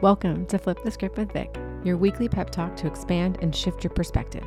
Welcome to Flip the Script with Vic, your weekly pep talk to expand and shift your perspective.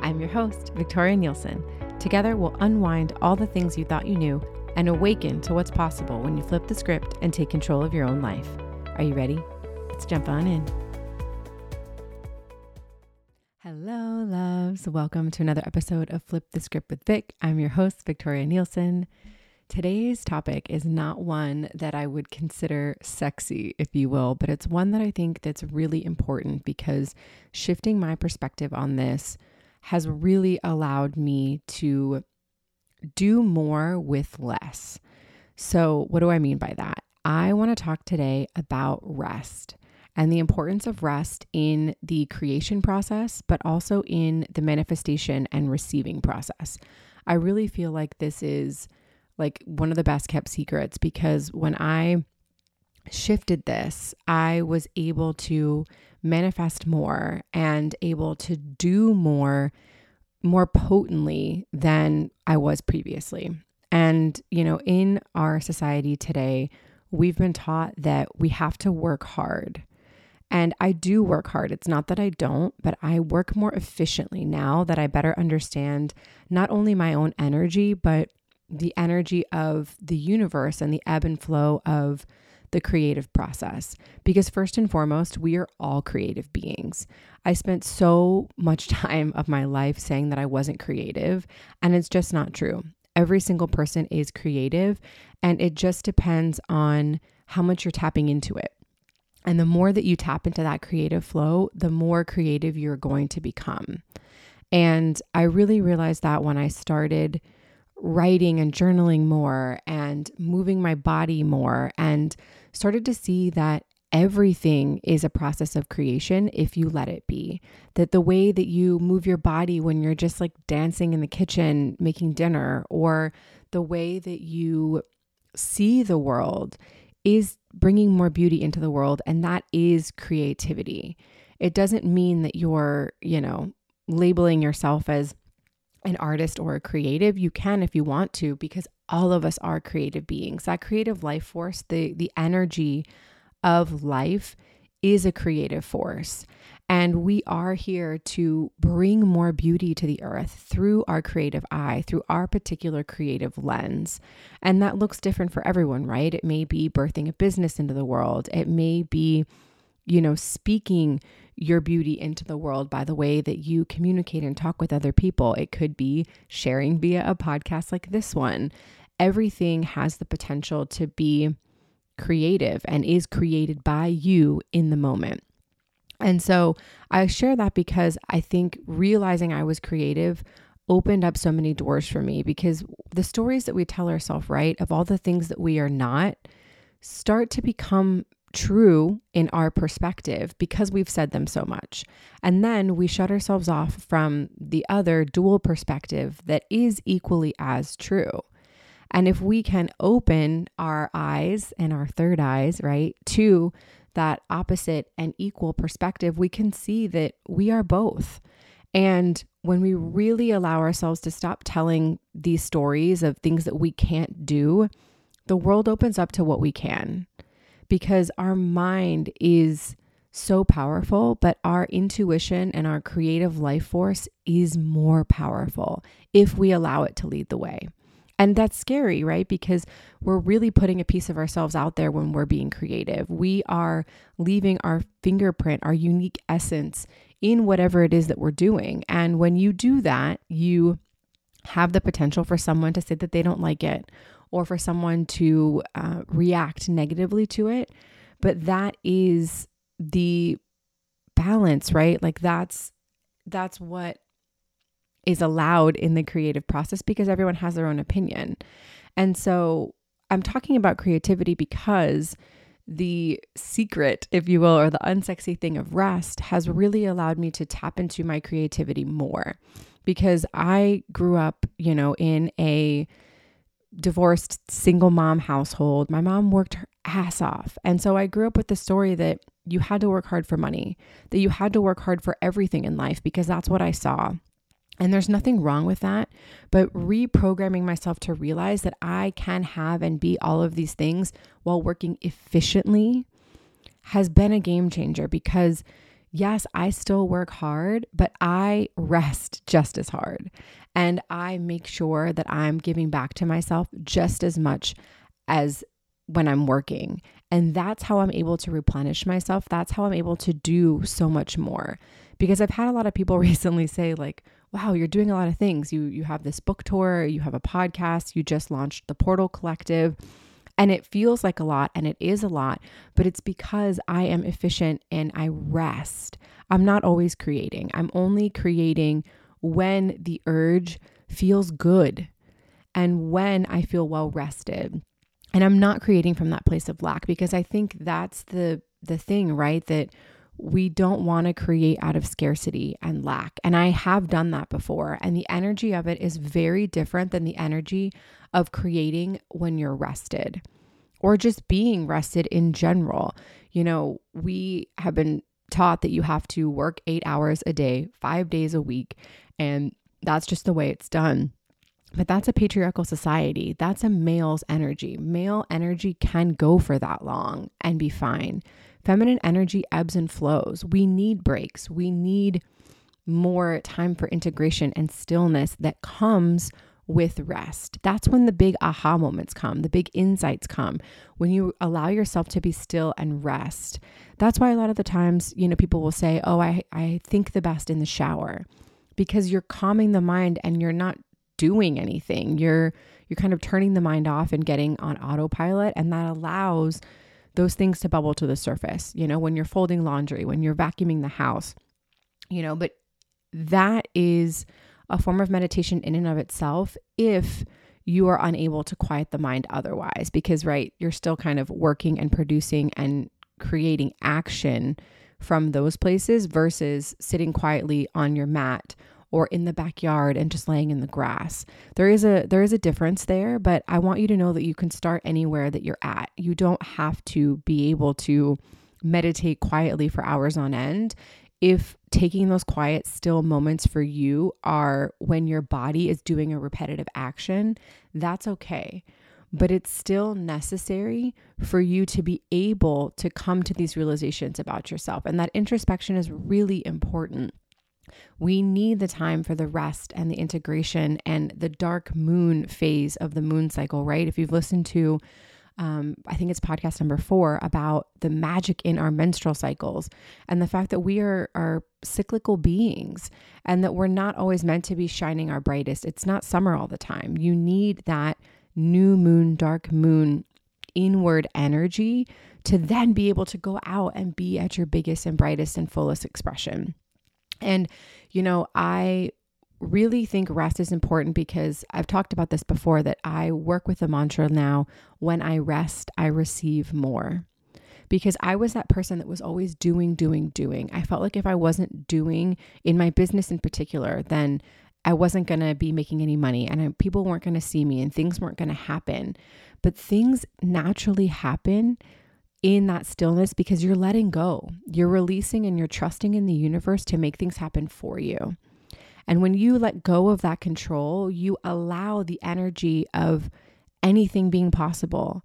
I'm your host, Victoria Nielsen. Together, we'll unwind all the things you thought you knew and awaken to what's possible when you flip the script and take control of your own life. Are you ready? Let's jump on in. Hello, loves. Welcome to another episode of Flip the Script with Vic. I'm your host, Victoria Nielsen. Today's topic is not one that I would consider sexy, if you will, but it's one that I think that's really important because shifting my perspective on this has really allowed me to do more with less. So, what do I mean by that? I want to talk today about rest and the importance of rest in the creation process, but also in the manifestation and receiving process. I really feel like this is like one of the best kept secrets because when I shifted this, I was able to manifest more and able to do more more potently than I was previously. And you know, in our society today, we've been taught that we have to work hard. And I do work hard. It's not that I don't, but I work more efficiently now that I better understand not only my own energy, but the energy of the universe and the ebb and flow of the creative process. Because, first and foremost, we are all creative beings. I spent so much time of my life saying that I wasn't creative, and it's just not true. Every single person is creative, and it just depends on how much you're tapping into it. And the more that you tap into that creative flow, the more creative you're going to become. And I really realized that when I started writing and journaling more and moving my body more and started to see that everything is a process of creation if you let it be. That the way that you move your body when you're just like dancing in the kitchen making dinner, or the way that you see the world is bringing more beauty into the world. And that is creativity. It doesn't mean that you're, you know, labeling yourself as an artist or a creative, you can if you want to, because all of us are creative beings. That creative life force, the the energy of life is a creative force. And we are here to bring more beauty to the earth through our creative eye, through our particular creative lens. And that looks different for everyone, right? It may be birthing a business into the world, it may be, you know, speaking your beauty into the world by the way that you communicate and talk with other people. It could be sharing via a podcast like this one. Everything has the potential to be creative and is created by you in the moment. And so I share that because I think realizing I was creative opened up so many doors for me because the stories that we tell ourselves, right, of all the things that we are not, start to become true in our perspective because we've said them so much. And then we shut ourselves off from the other dual perspective that is equally as true. And if we can open our eyes and our third eyes, right, to that opposite and equal perspective, we can see that we are both. And when we really allow ourselves to stop telling these stories of things that we can't do, the world opens up to what we can because our mind is so powerful, but our intuition and our creative life force is more powerful if we allow it to lead the way. And that's scary, right? Because we're really putting a piece of ourselves out there when we're being creative. We are leaving our fingerprint, our unique essence in whatever it is that we're doing. And when you do that, you have the potential for someone to say that they don't like it or for someone to uh, react negatively to it. But that is the balance, right? Like that's that's what is allowed in the creative process because everyone has their own opinion. And so I'm talking about creativity because the secret, if you will, or the unsexy thing of rest has really allowed me to tap into my creativity more because I grew up, you know, in a divorced single mom household. My mom worked her ass off. And so I grew up with the story that you had to work hard for money, that you had to work hard for everything in life because that's what I saw. And there's nothing wrong with that, but reprogramming myself to realize that I can have and be all of these things while working efficiently has been a game changer because yes, I still work hard, but I rest just as hard. And I make sure that I'm giving back to myself just as much as when I'm working. And that's how I'm able to replenish myself. That's how I'm able to do so much more. Because I've had a lot of people recently say, like, wow, you're doing a lot of things. You you have this book tour, you have a podcast, you just launched the Portal Collective. And it feels like a lot and it is a lot, but it's because I am efficient and I rest. I'm not always creating. I'm only creating when the urge feels good and when I feel well rested. And I'm not creating from that place of lack because I think that's the the thing, right? That we don't want to create out of scarcity and lack. And I have done that before. And the energy of it is very different than the energy of creating when you're rested or just being rested in general. You know, we have been taught that you have to work eight hours a day, five days a week. And that's just the way it's done. But that's a patriarchal society. That's a male's energy. Male energy can go for that long and be fine. Feminine energy ebbs and flows. We need breaks. We need more time for integration and stillness that comes with rest. That's when the big aha moments come, the big insights come, when you allow yourself to be still and rest. That's why a lot of the times, you know, people will say, Oh, I, I think the best in the shower because you're calming the mind and you're not doing anything. You're you're kind of turning the mind off and getting on autopilot and that allows those things to bubble to the surface, you know, when you're folding laundry, when you're vacuuming the house, you know, but that is a form of meditation in and of itself if you are unable to quiet the mind otherwise, because, right, you're still kind of working and producing and creating action from those places versus sitting quietly on your mat or in the backyard and just laying in the grass. There is a there is a difference there, but I want you to know that you can start anywhere that you're at. You don't have to be able to meditate quietly for hours on end. If taking those quiet still moments for you are when your body is doing a repetitive action, that's okay but it's still necessary for you to be able to come to these realizations about yourself. And that introspection is really important. We need the time for the rest and the integration and the dark moon phase of the moon cycle, right? If you've listened to, um, I think it's podcast number four about the magic in our menstrual cycles and the fact that we are, are cyclical beings and that we're not always meant to be shining our brightest. It's not summer all the time. You need that new moon, dark moon inward energy to then be able to go out and be at your biggest and brightest and fullest expression. And, you know, I really think rest is important because I've talked about this before that I work with the mantra now when I rest, I receive more. Because I was that person that was always doing, doing, doing. I felt like if I wasn't doing in my business in particular, then I wasn't going to be making any money and I, people weren't going to see me and things weren't going to happen. But things naturally happen in that stillness because you're letting go. You're releasing and you're trusting in the universe to make things happen for you. And when you let go of that control, you allow the energy of anything being possible.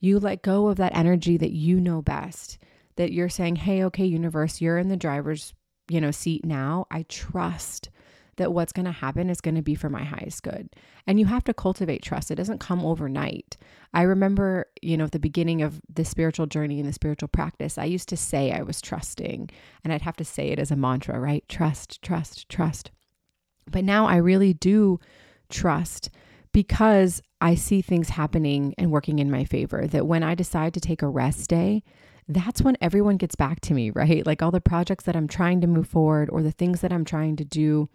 You let go of that energy that you know best. That you're saying, "Hey, okay, universe, you're in the driver's, you know, seat now. I trust that what's going to happen is going to be for my highest good. And you have to cultivate trust. It doesn't come overnight. I remember, you know, at the beginning of the spiritual journey and the spiritual practice, I used to say I was trusting, and I'd have to say it as a mantra, right? Trust, trust, trust. But now I really do trust because I see things happening and working in my favor. That when I decide to take a rest day, that's when everyone gets back to me, right? Like all the projects that I'm trying to move forward or the things that I'm trying to do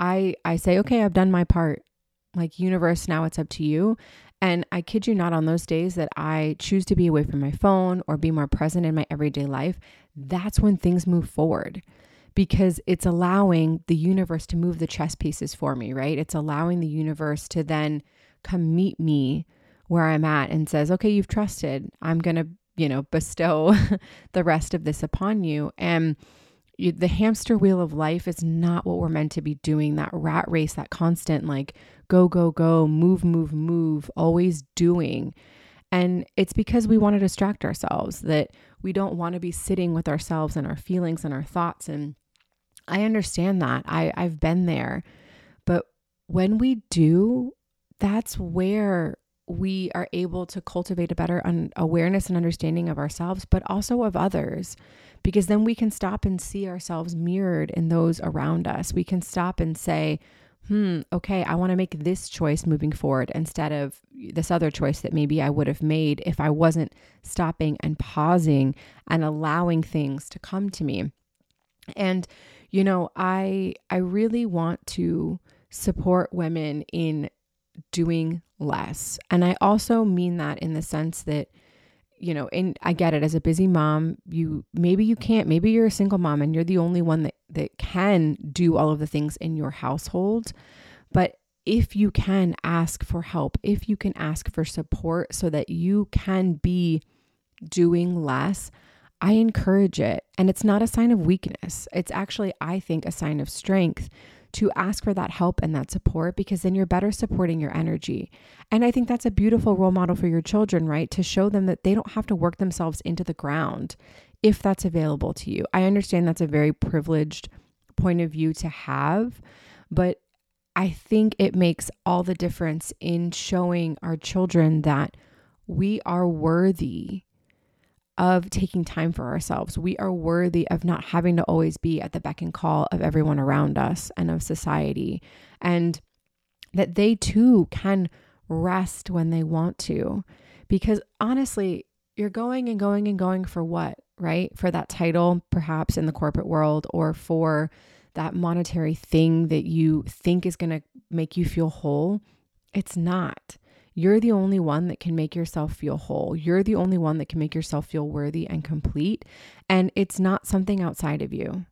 I I say, okay, I've done my part. Like universe, now it's up to you. And I kid you not, on those days that I choose to be away from my phone or be more present in my everyday life, that's when things move forward because it's allowing the universe to move the chess pieces for me, right? It's allowing the universe to then come meet me where I'm at and says, okay, you've trusted. I'm going to, you know, bestow the rest of this upon you. And you, the hamster wheel of life is not what we're meant to be doing. That rat race, that constant like go, go, go, move, move, move, always doing. And it's because we want to distract ourselves that we don't want to be sitting with ourselves and our feelings and our thoughts. And I understand that. I, I've been there. But when we do, that's where we are able to cultivate a better un- awareness and understanding of ourselves, but also of others, because then we can stop and see ourselves mirrored in those around us. We can stop and say, hmm, okay, I want to make this choice moving forward instead of this other choice that maybe I would have made if I wasn't stopping and pausing and allowing things to come to me. And you know, I I really want to support women in doing less. And I also mean that in the sense that you know, and I get it as a busy mom, you maybe you can't, maybe you're a single mom and you're the only one that that can do all of the things in your household. But if you can ask for help, if you can ask for support so that you can be doing less, I encourage it. And it's not a sign of weakness. It's actually, I think, a sign of strength to ask for that help and that support because then you're better supporting your energy. And I think that's a beautiful role model for your children, right? To show them that they don't have to work themselves into the ground if that's available to you. I understand that's a very privileged point of view to have, but I think it makes all the difference in showing our children that we are worthy of taking time for ourselves. We are worthy of not having to always be at the beck and call of everyone around us and of society. And that they too can rest when they want to. Because honestly, you're going and going and going for what, right? For that title, perhaps in the corporate world, or for that monetary thing that you think is going to make you feel whole. It's not. You're the only one that can make yourself feel whole. You're the only one that can make yourself feel worthy and complete. And it's not something outside of you.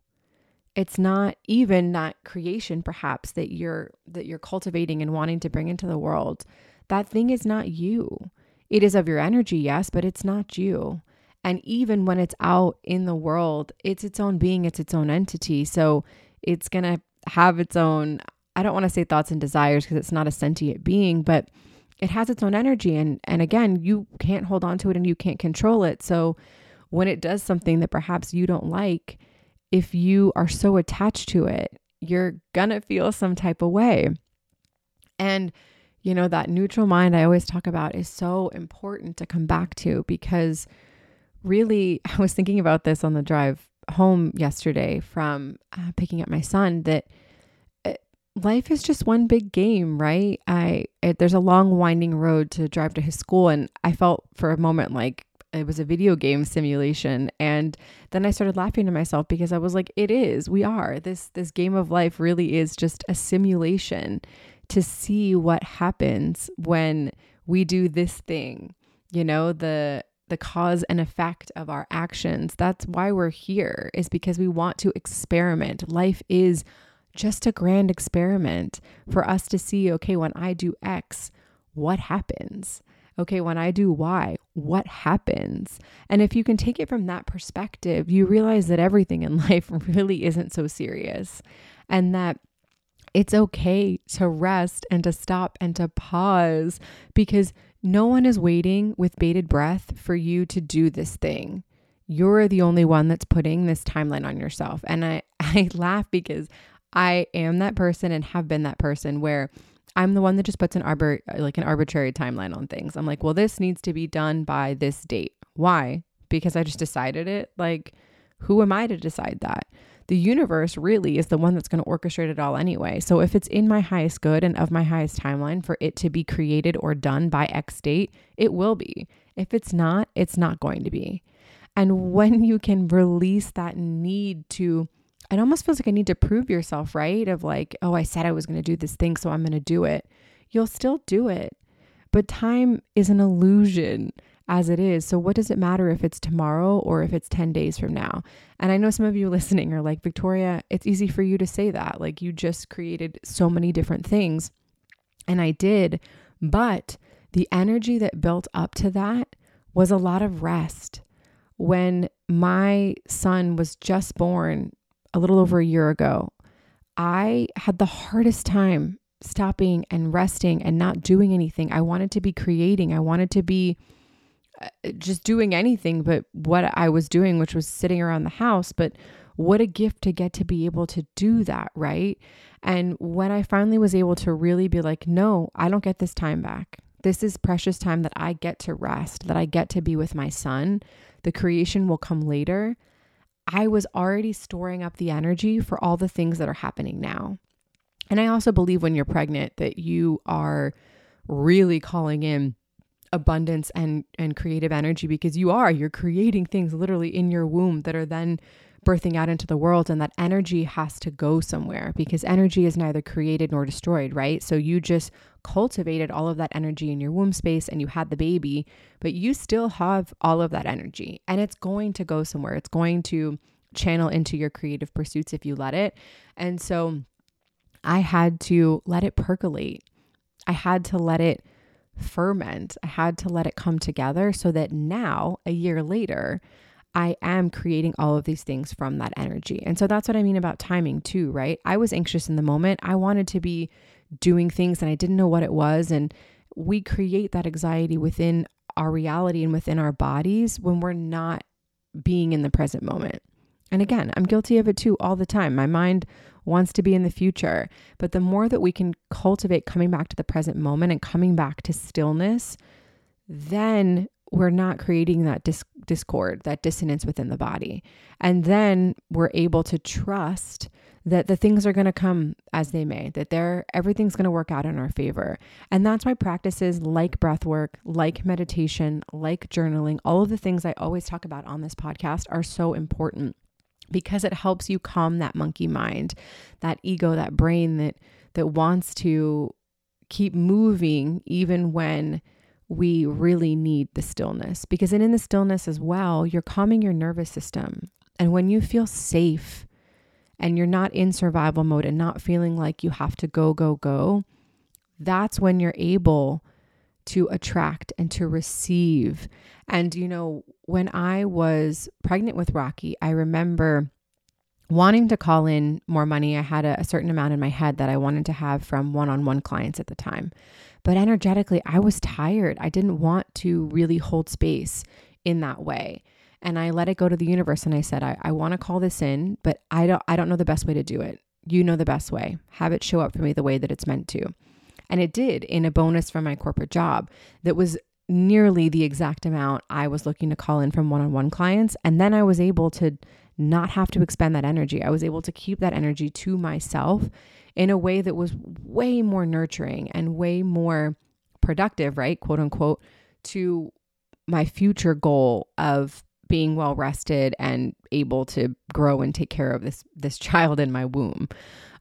It's not even that creation perhaps that you're that you're cultivating and wanting to bring into the world. That thing is not you. It is of your energy, yes, but it's not you. And even when it's out in the world, it's its own being, it's its own entity. So it's going to have its own I don't want to say thoughts and desires because it's not a sentient being, but it has its own energy and and again you can't hold on to it and you can't control it. So when it does something that perhaps you don't like if you are so attached to it you're gonna feel some type of way. And you know that neutral mind i always talk about is so important to come back to because really i was thinking about this on the drive home yesterday from uh, picking up my son that life is just one big game, right? I there's a long winding road to drive to his school and I felt for a moment like it was a video game simulation and then I started laughing to myself because I was like it is. We are. This this game of life really is just a simulation to see what happens when we do this thing. You know, the the cause and effect of our actions. That's why we're here is because we want to experiment. Life is just a grand experiment for us to see okay, when I do X, what happens? Okay, when I do Y, what happens? And if you can take it from that perspective, you realize that everything in life really isn't so serious and that it's okay to rest and to stop and to pause because no one is waiting with bated breath for you to do this thing. You're the only one that's putting this timeline on yourself. And I, I laugh because I am that person and have been that person where I'm the one that just puts an arbor like an arbitrary timeline on things. I'm like, well, this needs to be done by this date. Why? Because I just decided it. Like, who am I to decide that? The universe really is the one that's going to orchestrate it all anyway. So if it's in my highest good and of my highest timeline for it to be created or done by X date, it will be. If it's not, it's not going to be. And when you can release that need to it almost feels like I need to prove yourself, right? Of like, oh, I said I was going to do this thing, so I'm going to do it. You'll still do it. But time is an illusion as it is. So, what does it matter if it's tomorrow or if it's 10 days from now? And I know some of you listening are like, Victoria, it's easy for you to say that. Like, you just created so many different things. And I did. But the energy that built up to that was a lot of rest. When my son was just born, a little over a year ago, I had the hardest time stopping and resting and not doing anything. I wanted to be creating. I wanted to be uh, just doing anything but what I was doing, which was sitting around the house. But what a gift to get to be able to do that, right? And when I finally was able to really be like, no, I don't get this time back. This is precious time that I get to rest, that I get to be with my son. The creation will come later. I was already storing up the energy for all the things that are happening now. And I also believe when you're pregnant that you are really calling in abundance and and creative energy because you are you're creating things literally in your womb that are then birthing out into the world and that energy has to go somewhere because energy is neither created nor destroyed, right? So you just cultivated all of that energy in your womb space and you had the baby, but you still have all of that energy and it's going to go somewhere. It's going to channel into your creative pursuits if you let it. And so I had to let it percolate. I had to let it ferment. I had to let it come together so that now, a year later, I am creating all of these things from that energy. And so that's what I mean about timing too, right? I was anxious in the moment. I wanted to be doing things and I didn't know what it was. And we create that anxiety within our reality and within our bodies when we're not being in the present moment. And again, I'm guilty of it too all the time. My mind wants to be in the future. But the more that we can cultivate coming back to the present moment and coming back to stillness, then we're not creating that dis- discord, that dissonance within the body. And then we're able to trust that the things are going to come as they may, that they're everything's going to work out in our favor. And that's why practices like breath work, like meditation, like journaling, all of the things I always talk about on this podcast are so important because it helps you calm that monkey mind, that ego, that brain that that wants to keep moving even when we really need the stillness because and in the stillness as well you're calming your nervous system. And when you feel safe and you're not in survival mode and not feeling like you have to go go go that's when you're able to attract and to receive. And you know when i was pregnant with rocky i remember wanting to call in more money. I had a, a certain amount in my head that i wanted to have from one-on-one clients at the time but energetically, I was tired. I didn't want to really hold space in that way. And I let it go to the universe and I said, I, I want to call this in, but I don't I don't know the best way to do it. You know the best way. Have it show up for me the way that it's meant to. And it did in a bonus from my corporate job that was nearly the exact amount I was looking to call in from one on one clients. And then I was able to not have to expend that energy. I was able to keep that energy to myself in a way that was way more nurturing and way more productive, right? Quote unquote, to my future goal of being well rested and able to grow and take care of this this child in my womb.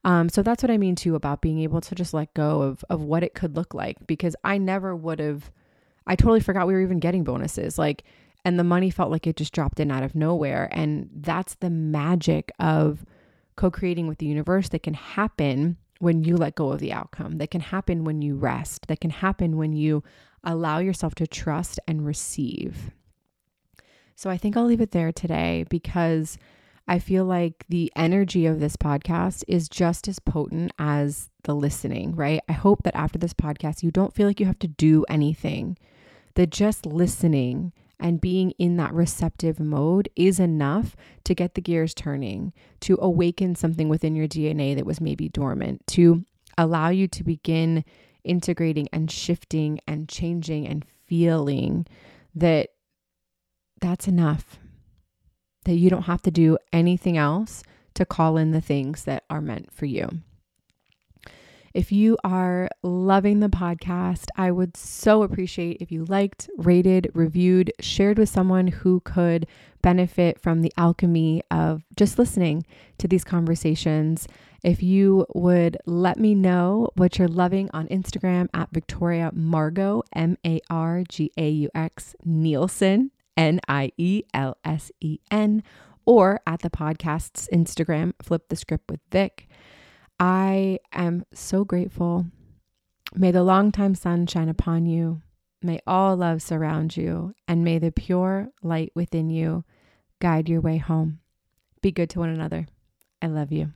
Um, so that's what I mean too about being able to just let go of of what it could look like because I never would have. I totally forgot we were even getting bonuses. Like, and the money felt like it just dropped in out of nowhere. And that's the magic of co creating with the universe that can happen when you let go of the outcome, that can happen when you rest, that can happen when you allow yourself to trust and receive. So I think I'll leave it there today because I feel like the energy of this podcast is just as potent as the listening, right? I hope that after this podcast, you don't feel like you have to do anything, that just listening and being in that receptive mode is enough to get the gears turning, to awaken something within your DNA that was maybe dormant, to allow you to begin integrating and shifting and changing and feeling that that's enough. That you don't have to do anything else to call in the things that are meant for you. If you are loving the podcast, I would so appreciate if you liked, rated, reviewed, shared with someone who could benefit from the alchemy of just listening to these conversations. If you would let me know what you're loving on Instagram at Victoria Margaux, M A R G A U X Nielsen, N I E L S E N, or at the podcast's Instagram, Flip the Script with Vic. I am so grateful. May the long-time sun shine upon you. May all love surround you, and may the pure light within you guide your way home. Be good to one another. I love you.